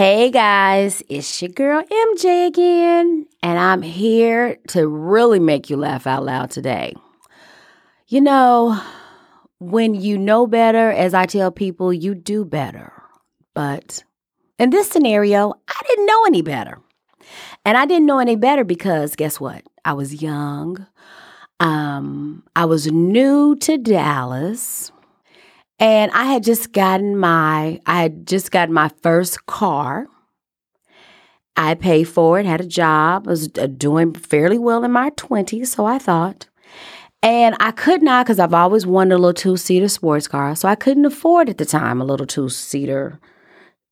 Hey guys, it's your girl MJ again, and I'm here to really make you laugh out loud today. You know, when you know better, as I tell people, you do better. But in this scenario, I didn't know any better. And I didn't know any better because guess what? I was young. Um, I was new to Dallas. And I had just gotten my I had just gotten my first car. I paid for it, had a job, was uh, doing fairly well in my 20s, so I thought. And I could not because I've always wanted a little two seater sports car. So I couldn't afford at the time a little two seater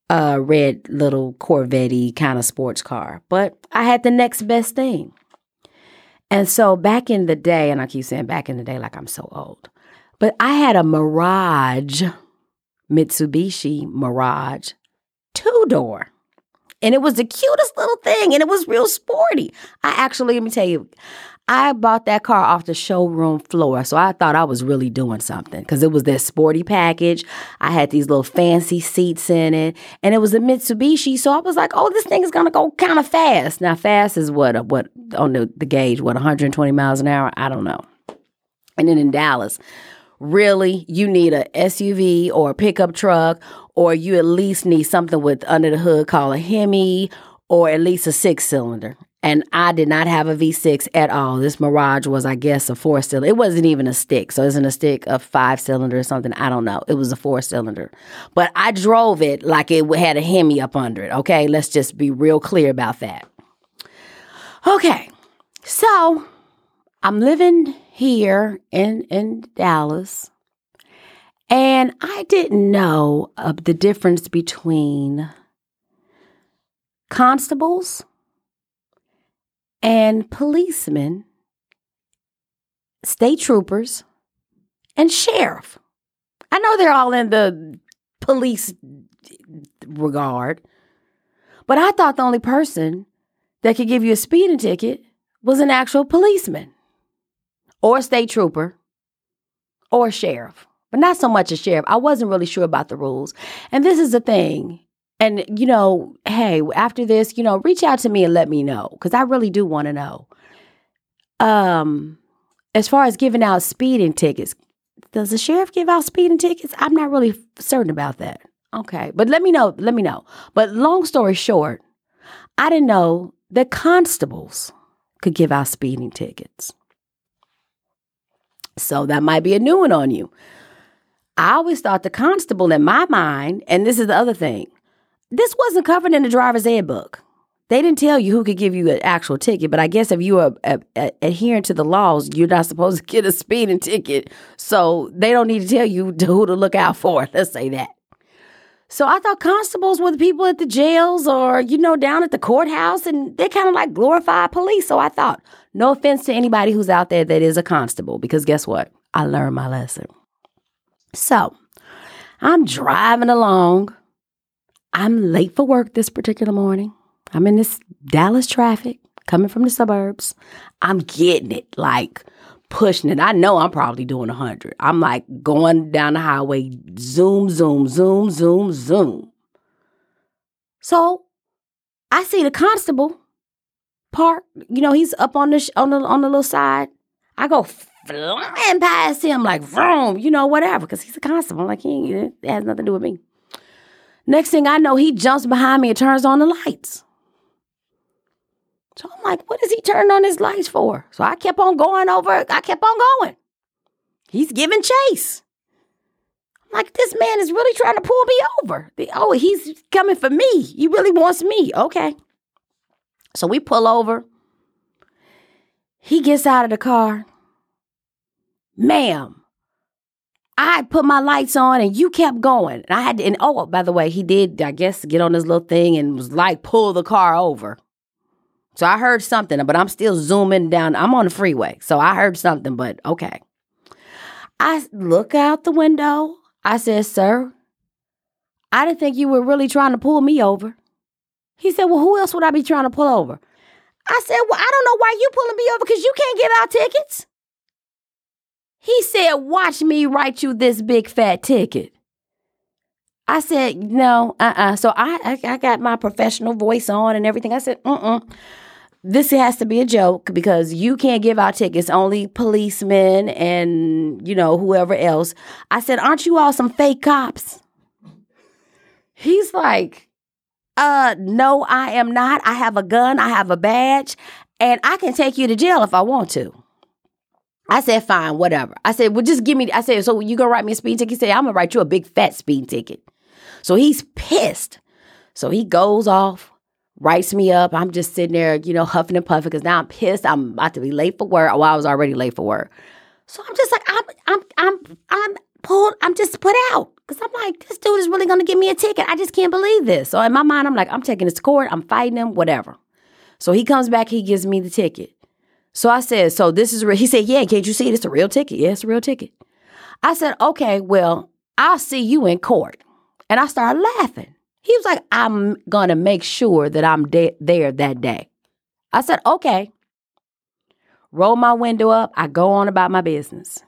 uh, red little Corvette kind of sports car. But I had the next best thing. And so back in the day, and I keep saying back in the day like I'm so old, but I had a Mirage, Mitsubishi Mirage, two door. And it was the cutest little thing, and it was real sporty. I actually, let me tell you, I bought that car off the showroom floor, so I thought I was really doing something because it was that sporty package. I had these little fancy seats in it, and it was a Mitsubishi. So I was like, "Oh, this thing is gonna go kind of fast." Now, fast is what uh, what on the, the gauge? What 120 miles an hour? I don't know. And then in Dallas, really, you need a SUV or a pickup truck, or you at least need something with under the hood called a Hemi, or at least a six cylinder and I did not have a V6 at all. This Mirage was, I guess, a four cylinder. It wasn't even a stick, so isn't a stick, a five cylinder or something. I don't know. It was a four cylinder, but I drove it like it had a Hemi up under it. Okay, let's just be real clear about that. Okay, so I'm living here in in Dallas, and I didn't know of the difference between constables and policemen, state troopers, and sheriff. I know they're all in the police regard, but I thought the only person that could give you a speeding ticket was an actual policeman or a state trooper or a sheriff, but not so much a sheriff. I wasn't really sure about the rules. And this is the thing and, you know, hey, after this, you know, reach out to me and let me know because I really do want to know. Um, as far as giving out speeding tickets, does the sheriff give out speeding tickets? I'm not really certain about that. Okay, but let me know. Let me know. But long story short, I didn't know that constables could give out speeding tickets. So that might be a new one on you. I always thought the constable in my mind, and this is the other thing, this wasn't covered in the driver's ed book. They didn't tell you who could give you an actual ticket, but I guess if you are adhering to the laws, you're not supposed to get a speeding ticket. So they don't need to tell you who to look out for. Let's say that. So I thought constables were the people at the jails or, you know, down at the courthouse, and they're kind of like glorified police. So I thought, no offense to anybody who's out there that is a constable, because guess what? I learned my lesson. So I'm driving along I'm late for work this particular morning. I'm in this Dallas traffic coming from the suburbs. I'm getting it, like pushing it. I know I'm probably doing 100. I'm like going down the highway, zoom, zoom, zoom, zoom, zoom. So I see the constable park. You know, he's up on the sh- on the on the little side. I go flying past him like vroom, you know, whatever, because he's a constable. Like he it has nothing to do with me. Next thing I know, he jumps behind me and turns on the lights. So I'm like, what is he turning on his lights for? So I kept on going over. I kept on going. He's giving chase. I'm like, this man is really trying to pull me over. Oh, he's coming for me. He really wants me. Okay. So we pull over. He gets out of the car. Ma'am, I put my lights on and you kept going. And I had to, and oh, by the way, he did, I guess, get on this little thing and was like, pull the car over. So I heard something, but I'm still zooming down. I'm on the freeway. So I heard something, but okay. I look out the window. I said, Sir, I didn't think you were really trying to pull me over. He said, Well, who else would I be trying to pull over? I said, Well, I don't know why you pulling me over because you can't give out tickets. He said, Watch me write you this big fat ticket. I said, no, uh uh So I, I, I got my professional voice on and everything. I said, mm mm. This has to be a joke because you can't give out tickets, only policemen and, you know, whoever else. I said, aren't you all some fake cops? He's like, uh, no, I am not. I have a gun, I have a badge, and I can take you to jail if I want to. I said, fine, whatever. I said, well, just give me, I said, so you gonna write me a speed ticket? He said, I'm gonna write you a big fat speed ticket. So he's pissed. So he goes off, writes me up. I'm just sitting there, you know, huffing and puffing because now I'm pissed. I'm about to be late for work. Oh, I was already late for work. So I'm just like, I'm, I'm, I'm, I'm pulled, I'm just put out. Cause I'm like, this dude is really gonna give me a ticket. I just can't believe this. So in my mind, I'm like, I'm taking this to court, I'm fighting him, whatever. So he comes back, he gives me the ticket. So I said, so this is real. He said, yeah, can't you see it? It's a real ticket. Yeah, it's a real ticket. I said, okay, well, I'll see you in court. And I started laughing. He was like, I'm going to make sure that I'm de- there that day. I said, okay. Roll my window up. I go on about my business.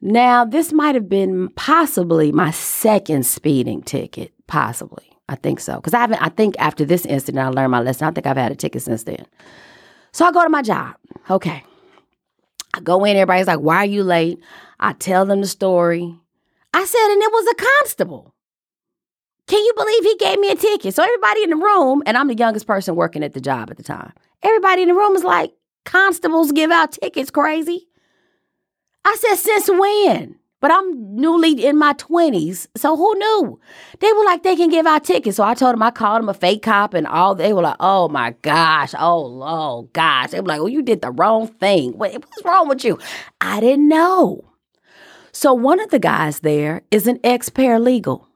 Now, this might have been possibly my second speeding ticket, possibly. I think so. Because I haven't, I think after this incident, I learned my lesson. I think I've had a ticket since then. So I go to my job. Okay. I go in, everybody's like, why are you late? I tell them the story. I said, and it was a constable. Can you believe he gave me a ticket? So everybody in the room, and I'm the youngest person working at the job at the time, everybody in the room is like, constables give out tickets, crazy. I said, since when? But I'm newly in my 20s, so who knew? They were like, they can give out tickets. So I told them I called them a fake cop and all. They were like, oh my gosh, oh, oh gosh. They were like, oh, you did the wrong thing. What, what's wrong with you? I didn't know. So one of the guys there is an ex paralegal.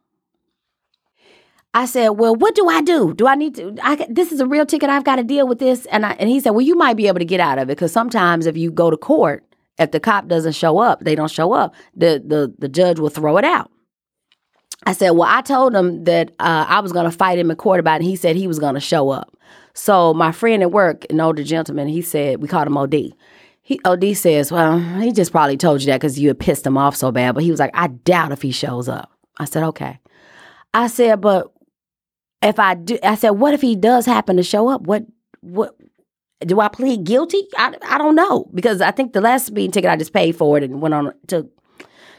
I said, "Well, what do I do? Do I need to? I, this is a real ticket. I've got to deal with this." And I, and he said, "Well, you might be able to get out of it because sometimes if you go to court, if the cop doesn't show up, they don't show up, the, the, the judge will throw it out. I said, Well, I told him that uh, I was going to fight him in court about it. And he said he was going to show up. So my friend at work, an older gentleman, he said, We called him OD. He, OD says, Well, he just probably told you that because you had pissed him off so bad. But he was like, I doubt if he shows up. I said, Okay. I said, But if I do, I said, What if he does happen to show up? What, what, do I plead guilty? I, I don't know because I think the last speeding ticket I just paid for it and went on to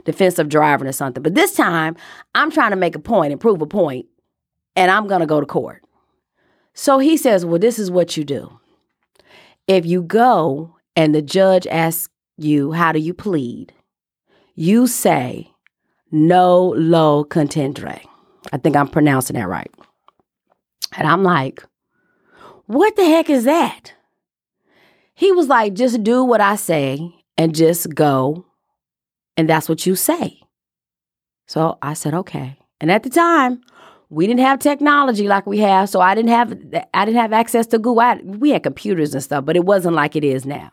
defensive driving or something. But this time I'm trying to make a point and prove a point, and I'm going to go to court. So he says, Well, this is what you do. If you go and the judge asks you, How do you plead? You say, Nolo contendere. I think I'm pronouncing that right. And I'm like, What the heck is that? He was like, just do what I say and just go. And that's what you say. So I said, okay. And at the time, we didn't have technology like we have, so I didn't have I didn't have access to Google. I, we had computers and stuff, but it wasn't like it is now.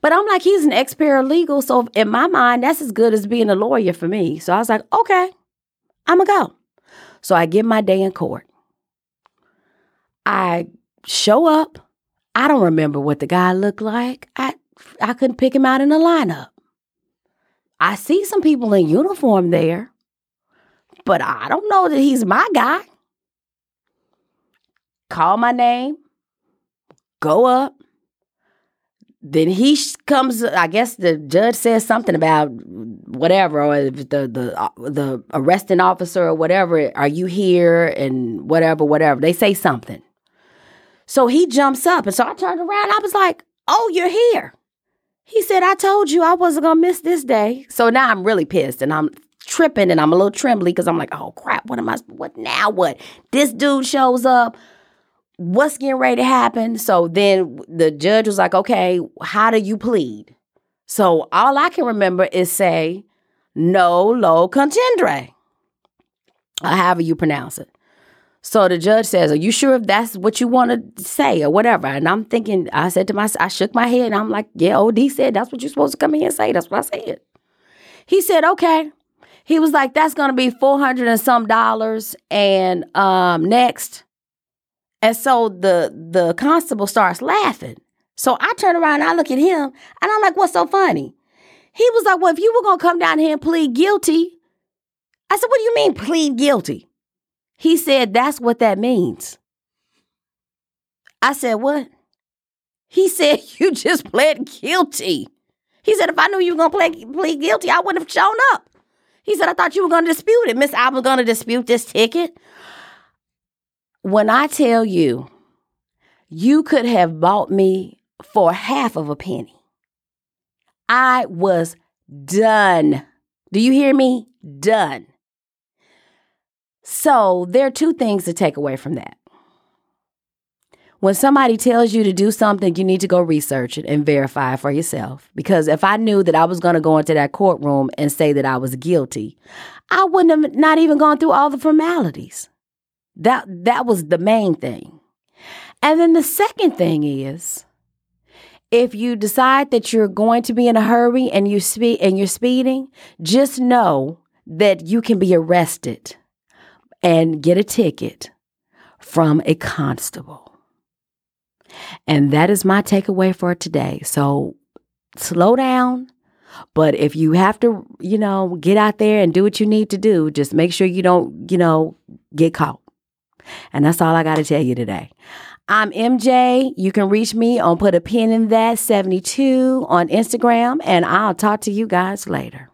But I'm like, he's an ex paralegal, so in my mind, that's as good as being a lawyer for me. So I was like, okay, I'm gonna go. So I get my day in court. I show up. I don't remember what the guy looked like. I I couldn't pick him out in the lineup. I see some people in uniform there, but I don't know that he's my guy. Call my name, go up. Then he comes. I guess the judge says something about whatever, or the the uh, the arresting officer or whatever. Are you here? And whatever, whatever. They say something. So he jumps up. And so I turned around. I was like, Oh, you're here. He said, I told you I wasn't going to miss this day. So now I'm really pissed and I'm tripping and I'm a little trembly because I'm like, oh crap, what am I, what now? What? This dude shows up. What's getting ready to happen? So then the judge was like, okay, how do you plead? So all I can remember is say, nolo contendere, however you pronounce it. So the judge says, Are you sure if that's what you want to say or whatever? And I'm thinking, I said to myself, I shook my head and I'm like, Yeah, OD said that's what you're supposed to come in here and say. That's what I said. He said, Okay. He was like, That's gonna be 400 and some dollars. And um next. And so the the constable starts laughing. So I turn around and I look at him and I'm like, What's so funny? He was like, Well, if you were gonna come down here and plead guilty, I said, What do you mean plead guilty? He said, That's what that means. I said, What? He said, You just pled guilty. He said, If I knew you were going to plead guilty, I wouldn't have shown up. He said, I thought you were going to dispute it. Miss I was going to dispute this ticket. When I tell you, you could have bought me for half of a penny. I was done. Do you hear me? Done. So, there are two things to take away from that. When somebody tells you to do something, you need to go research it and verify it for yourself. Because if I knew that I was going to go into that courtroom and say that I was guilty, I wouldn't have not even gone through all the formalities. That that was the main thing. And then the second thing is if you decide that you're going to be in a hurry and you speed and you're speeding, just know that you can be arrested and get a ticket from a constable. And that is my takeaway for today. So slow down. But if you have to, you know, get out there and do what you need to do, just make sure you don't, you know, get caught. And that's all I got to tell you today. I'm MJ. You can reach me on Put a Pin in That 72 on Instagram, and I'll talk to you guys later.